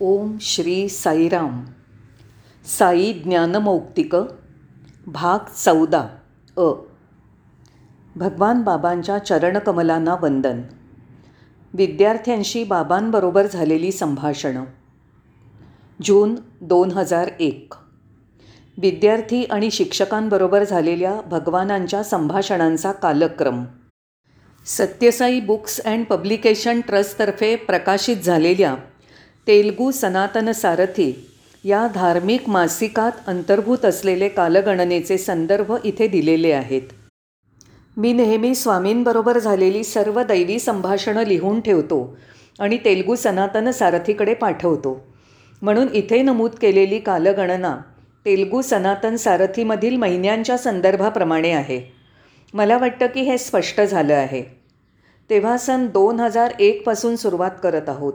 ओम श्री साईराम. साई ज्ञानमौक्तिक भाग चौदा अ. भगवान बाबांच्या चरणकमलांना वंदन. विद्यार्थ्यांशी बाबांबरोबर झालेली संभाषणं. जून दोन हजार एक. विद्यार्थी आणि शिक्षकांबरोबर झालेल्या भगवानांच्या संभाषणांचा कालक्रम. सत्यसाई बुक्स अँड पब्लिकेशन ट्रस्टतर्फे प्रकाशित झालेल्या तेलगू सनातन सारथी या धार्मिक मासिकात अंतर्भूत असलेले कालगणनेचे संदर्भ इथे दिलेले आहेत. मी नेहमी स्वामींबरोबर झालेली सर्व दैवी संभाषणं लिहून ठेवतो आणि तेलगू सनातन सारथीकडे पाठवतो. म्हणून इथे नमूद केलेली कालगणना तेलगू सनातन सारथीमधील महिन्यांच्या संदर्भाप्रमाणे आहे. मला वाटतं की हे स्पष्ट झालं आहे. तेव्हा सन दोन हजार एकपासून सुरुवात करत आहोत.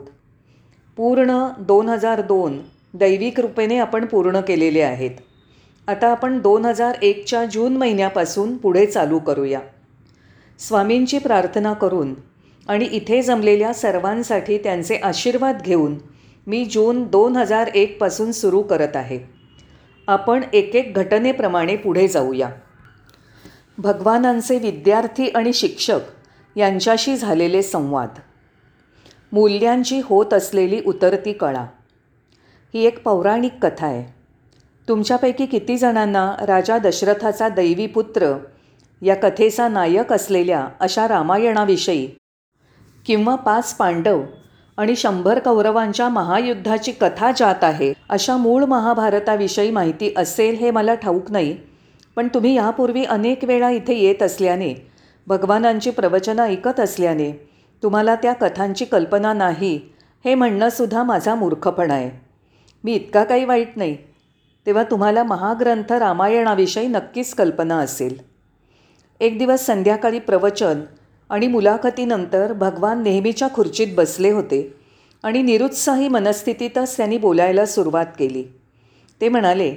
पूर्ण दोन हजार दोन दैवी कृपेने आपण पूर्ण केलेले आहेत. आता आपण दोन हजार एकच्या जून महिन्यापासून पुढे चालू करूया. स्वामींची प्रार्थना करून आणि इथे जमलेल्या सर्वांसाठी त्यांचे आशीर्वाद घेऊन मी जून दोन हजार एकपासून सुरू करत आहे. आपण एक एक घटनेप्रमाणे पुढे जाऊया. भगवानांचे विद्यार्थी आणि शिक्षक यांच्याशी झालेले संवाद. मूल्यांची होत असलेली उतरती कळा. ही एक पौराणिक कथा आहे. तुमच्यापैकी किती जणांना राजा दशरथाचा दैवी पुत्र या कथेचा नायक असलेल्या अशा रामायणाविषयी किंवा पाच पांडव आणि शंभर कौरवांच्या महायुद्धाची कथा जात आहे अशा मूळ महाभारताविषयी माहिती असेल हे मला ठाऊक नाही पण तुम्ही यापूर्वी अनेक वेळा इथे येत असल्याने भगवानांची प्रवचनं ऐकत असल्याने तुम्हाला त्या कथांची कल्पना नाही हे म्हणणंसुद्धा माझा मूर्खपणा आहे. मी इतका काही वाईट नाही तेव्हा तुम्हाला महाग्रंथ रामायणाविषयी नक्कीच कल्पना असेल. एक दिवस संध्याकाळी प्रवचन आणि मुलाखतीनंतर भगवान नेहमीच्या खुर्चीत बसले होते आणि निरुत्साही मनस्थितीतच त्यांनी बोलायला सुरुवात केली. ते म्हणाले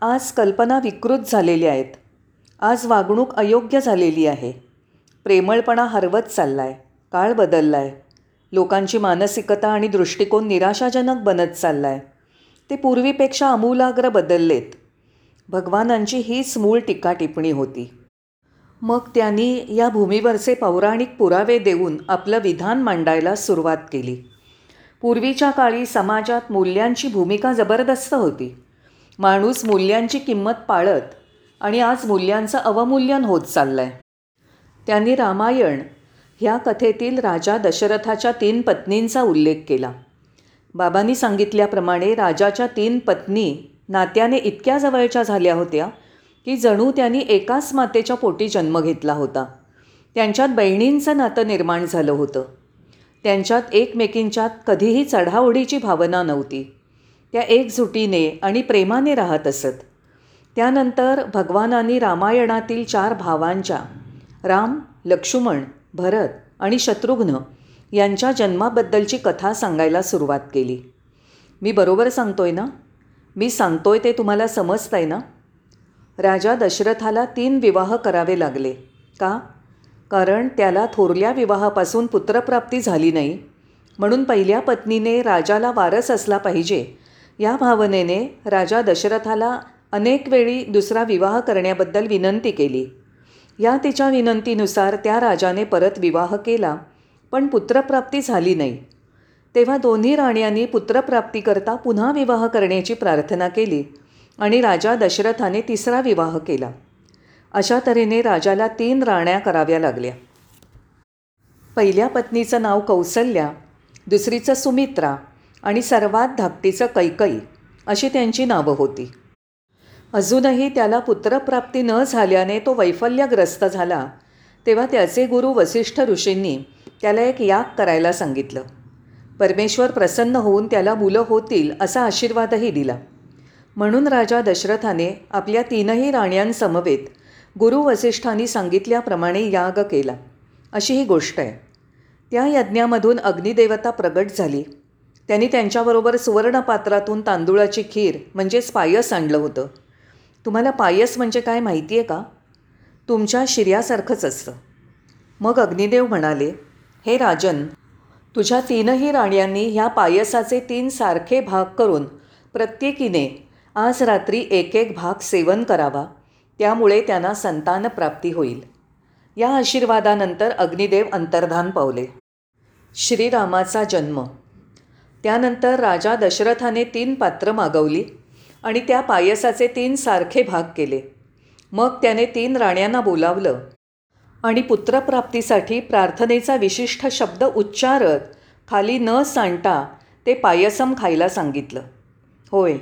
आज कल्पना विकृत झालेल्या आहेत. आज वागणूक अयोग्य झालेली आहे. प्रेमळपणा हरवत चालला आहे काळ बदलला आहे लोकांची मानसिकता आणि दृष्टिकोन निराशाजनक बनत चालला आहे ते पूर्वीपेक्षा अमूलाग्र बदललेत. भगवानांची हीच मूळ टीका टिप्पणी होती. मग त्यांनी या भूमीवरचे पौराणिक पुरावे देऊन आपलं विधान मांडायला सुरुवात केली. पूर्वीच्या काळी समाजात मूल्यांची भूमिका जबरदस्त होती. माणूस मूल्यांची किंमत पाळत आणि आज मूल्यांचं अवमूल्यन होत चाललं आहे त्यांनी रामायण ह्या कथेतील राजा दशरथाच्या तीन पत्नींचा उल्लेख केला. बाबांनी सांगितल्याप्रमाणे राजाच्या तीन पत्नी नात्याने इतक्या जवळच्या झाल्या होत्या की जणू त्यांनी एकाच मातेच्या पोटी जन्म घेतला होता. त्यांच्यात बहिणींचं नातं निर्माण झालं होतं. त्यांच्यात एकमेकींच्यात कधीही चढाओढीची भावना नव्हती. त्या एकजुटीने आणि प्रेमाने राहत असत. त्यानंतर भगवानांनी रामायणातील चार भावांच्या राम लक्ष्मण भरत आणि शत्रुघ्न यांच्या जन्माबद्दलची कथा सांगायला सुरुवात केली. मी बरोबर सांगतो आहे ना? मी सांगतो आहे ते तुम्हाला समजत आहे ना? राजा दशरथाला तीन विवाह करावे लागले. का? कारण त्याला थोरल्या विवाहापासून पुत्रप्राप्ती झाली नाही. म्हणून पहिल्या पत्नीने राजाला वारस असला पाहिजे. या भावनेने राजा दशरथाला अनेक वेळी दुसरा विवाह करण्याबद्दल विनंती केली. या तिच्या विनंतीनुसार त्या राजाने परत विवाह केला पण पुत्रप्राप्ती झाली नाही. तेव्हा दोन्ही राण्यांनी पुत्रप्राप्तीकरता पुन्हा विवाह करण्याची प्रार्थना केली आणि राजा दशरथाने तिसरा विवाह केला. अशा तऱ्हेने राजाला तीन राण्या कराव्या लागल्या. पहिल्या पत्नीचं नाव कौसल्या दुसरीचं सुमित्रा आणि सर्वात धाकटीचं कैकई अशी त्यांची नावं होती. अजूनही त्याला पुत्रप्राप्ती न झाल्याने तो वैफल्यग्रस्त झाला. तेव्हा त्याचे गुरु वसिष्ठ ऋषींनी त्याला एक याग करायला सांगितलं. परमेश्वर प्रसन्न होऊन त्याला मुलं होतील असा आशीर्वादही दिला. म्हणून राजा दशरथाने आपल्या तीनही राण्यांसमवेत गुरु वसिष्ठांनी सांगितल्याप्रमाणे याग केला. अशी ही गोष्ट आहे. त्या यज्ञामधून अग्निदेवता प्रगट झाली. त्यांनी त्यांच्याबरोबर सुवर्णपात्रातून तांदुळाची खीर म्हणजेच पायस आणलं होतं. तुम्हाला पायस म्हणजे काय माहिती आहे का? तुमच्या शिर्यासारखंच असतं. मग अग्निदेव म्हणाले हे राजन तुझ्या तीनही राण्यांनी ह्या पायसाचे तीन सारखे भाग करून प्रत्येकीने आज रात्री एक एक भाग सेवन करावा. त्यामुळे त्यांना संतानप्राप्ती होईल. या आशीर्वादानंतर अग्निदेव अंतर्धान पावले. श्रीरामाचा जन्म. त्यानंतर राजा दशरथाने तीन पात्र मागवली. आणि त्या पायसाचे तीन सारखे भाग केले. मग त्याने तीन राण्यांना बोलावलं आणि पुत्रप्राप्तीसाठी प्रार्थनेचा विशिष्ट शब्द उच्चारत खाली न सांडता ते पायसम खायला सांगितलं. होय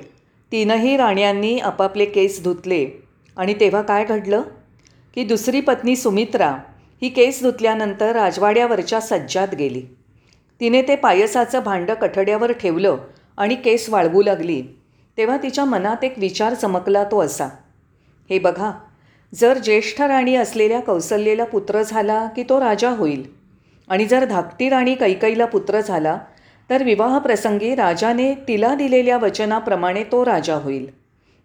तीनही राण्यांनी आपापले केस धुतले आणि तेव्हा काय घडलं? की दुसरी पत्नी सुमित्रा ही केस धुतल्यानंतर राजवाड्यावरच्या सज्जात गेली. तिने ते पायसाचं भांडं कठड्यावर ठेवलं आणि केस वाळवू लागली. तेव्हा तिच्या मनात एक विचार चमकला तो असा. हे बघा जर ज्येष्ठ राणी असलेल्या कौसल्येला पुत्र झाला की तो राजा होईल. आणि जर धाकटी राणी कैकईला पुत्र झाला तर विवाहप्रसंगी राजाने तिला दिलेल्या वचनाप्रमाणे तो राजा होईल.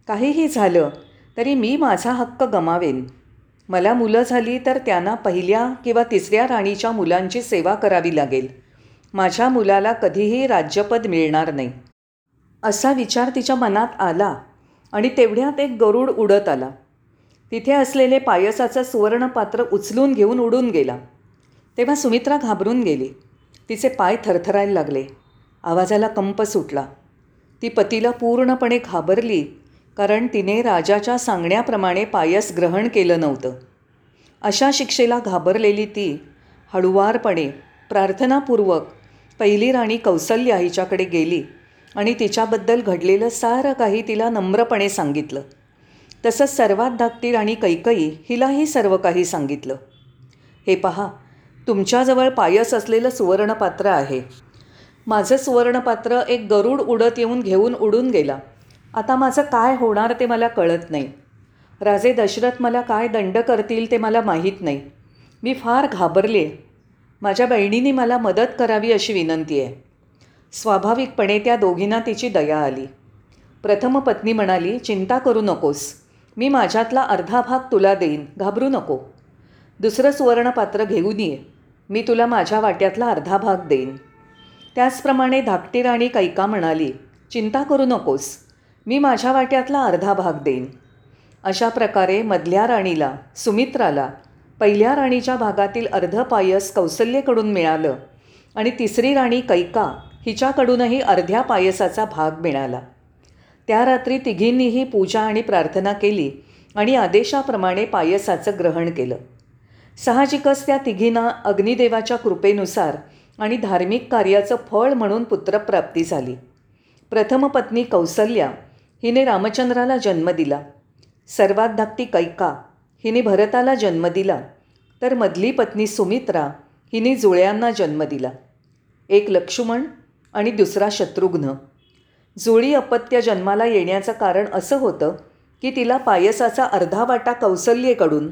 काहीही झालं तरी मी माझा हक्क गमावेन. मला मुलं झाली तर त्यांना पहिल्या किंवा तिसऱ्या राणीच्या मुलांची सेवा करावी लागेल. माझ्या मुलाला कधीही राज्यपद मिळणार नाही. असा विचार तिच्या मनात आला आणि तेवढ्यात एक गरुड उडत आला. तिथे असलेले पायसाचं सुवर्णपात्र उचलून घेऊन उडून गेला. तेव्हा सुमित्रा घाबरून गेली. तिचे पाय थरथरायला लागले. आवाजाला कंप सुटला. ती पतीला पूर्णपणे घाबरली कारण तिने राजाच्या सांगण्याप्रमाणे पायस ग्रहण केलं नव्हतं. अशा शिक्षेला घाबरलेली ती हळुवारपणे प्रार्थनापूर्वक पहिली राणी कौसल्या हिच्याकडे गेली. आणि तिच्याबद्दल घडलेलं सारं काही तिला नम्रपणे सांगितलं. तसंच सर्वात धाकटी राणी कैकई हिलाही सर्व काही सांगितलं. हे पहा तुमच्याजवळ पायस असलेलं सुवर्णपात्र आहे. माझं सुवर्णपात्र एक गरुड उडत येऊन घेऊन उडून गेला. आता माझं काय होणार ते मला कळत नाही. राजे दशरथ मला काय दंड करतील ते मला माहीत नाही. मी फार घाबरले. माझ्या बहिणीने मला मदत करावी अशी विनंती आहे. स्वाभाविकपणे त्या दोघींना तिची दया आली. प्रथम पत्नी म्हणाली चिंता करू नकोस. मी माझ्यातला अर्धा भाग तुला देईन. घाबरू नको. दुसरं सुवर्णपात्र घेऊन ये मी तुला माझ्या वाट्यातला अर्धा भाग देईन. त्याचप्रमाणे धाकटी राणी कैका म्हणाली चिंता करू नकोस. मी माझ्या वाट्यातला अर्धा भाग देईन. अशा प्रकारे मधल्या राणीला सुमित्राला पहिल्या राणीच्या भागातील अर्ध पायस कौसल्येकडून मिळालं आणि तिसरी राणी कैका हिच्याकडूनही अर्ध्या पायसाचा भाग मिळाला. त्या रात्री तिघींनीही पूजा आणि प्रार्थना केली आणि आदेशाप्रमाणे पायसाचं ग्रहण केलं. साहजिकच त्या तिघींना अग्निदेवाच्या कृपेनुसार आणि धार्मिक कार्याचं फळ म्हणून पुत्रप्राप्ती झाली. प्रथम पत्नी कौसल्या हिने रामचंद्राला जन्म दिला. सर्वात धाकटी कैका हिने भरताला जन्म दिला. तर मधली पत्नी सुमित्रा हिने जुळ्यांना जन्म दिला. एक लक्ष्मण आणि दुसरा शत्रुघ्न. जुळी अपत्य जन्माला येण्याचं कारण असं होतं की तिला पायसाचा अर्धा वाटा कौसल्येकडून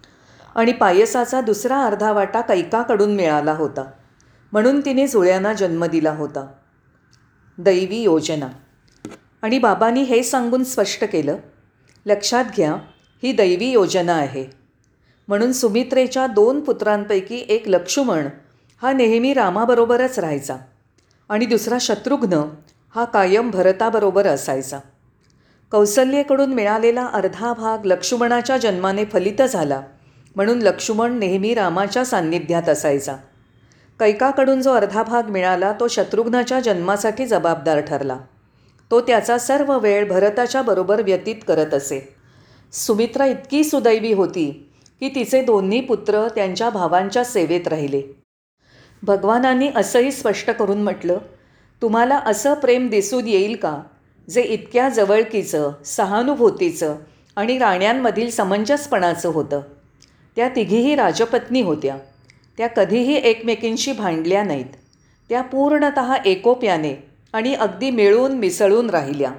आणि पायसाचा दुसरा अर्धा वाटा कैकाकडून मिळाला होता. म्हणून तिने जुळ्यांना जन्म दिला होता. दैवी योजना. आणि बाबांनी हे सांगून स्पष्ट केलं लक्षात घ्या ही दैवी योजना आहे. म्हणून सुमित्रेच्या दोन पुत्रांपैकी एक लक्ष्मण हा नेहमी रामाबरोबरच राहायचा. आणि दुसरा शत्रुघ्न हा कायम भरताबरोबर असायचा. कौसल्येकडून मिळालेला अर्धा भाग लक्ष्मणाच्या जन्माने फलित झाला म्हणून लक्ष्मण नेहमी रामाच्या सान्निध्यात असायचा. कैकाकडून जो अर्धा भाग मिळाला तो शत्रुघ्नाच्या जन्मासाठी जबाबदार ठरला. तो त्याचा सर्व वेळ भरताच्या बरोबर व्यतीत करत असे. सुमित्रा इतकी सुदैवी होती की तिचे दोन्ही पुत्र त्यांच्या भावांच्या सेवेत राहिले. भगवानांनी असंही स्पष्ट करून म्हटलं तुम्हाला असं प्रेम दिसून येईल का जे इतक्या जवळकीचं सहानुभूतीचं आणि राण्यांमधील समंजसपणाचं होतं त्या तिघीही राजपत्नी होत्या. त्या कधीही एकमेकींशी भांडल्या नाहीत. त्या पूर्णत एकोप्याने आणि अगदी मिळून मिसळून राहिल्या.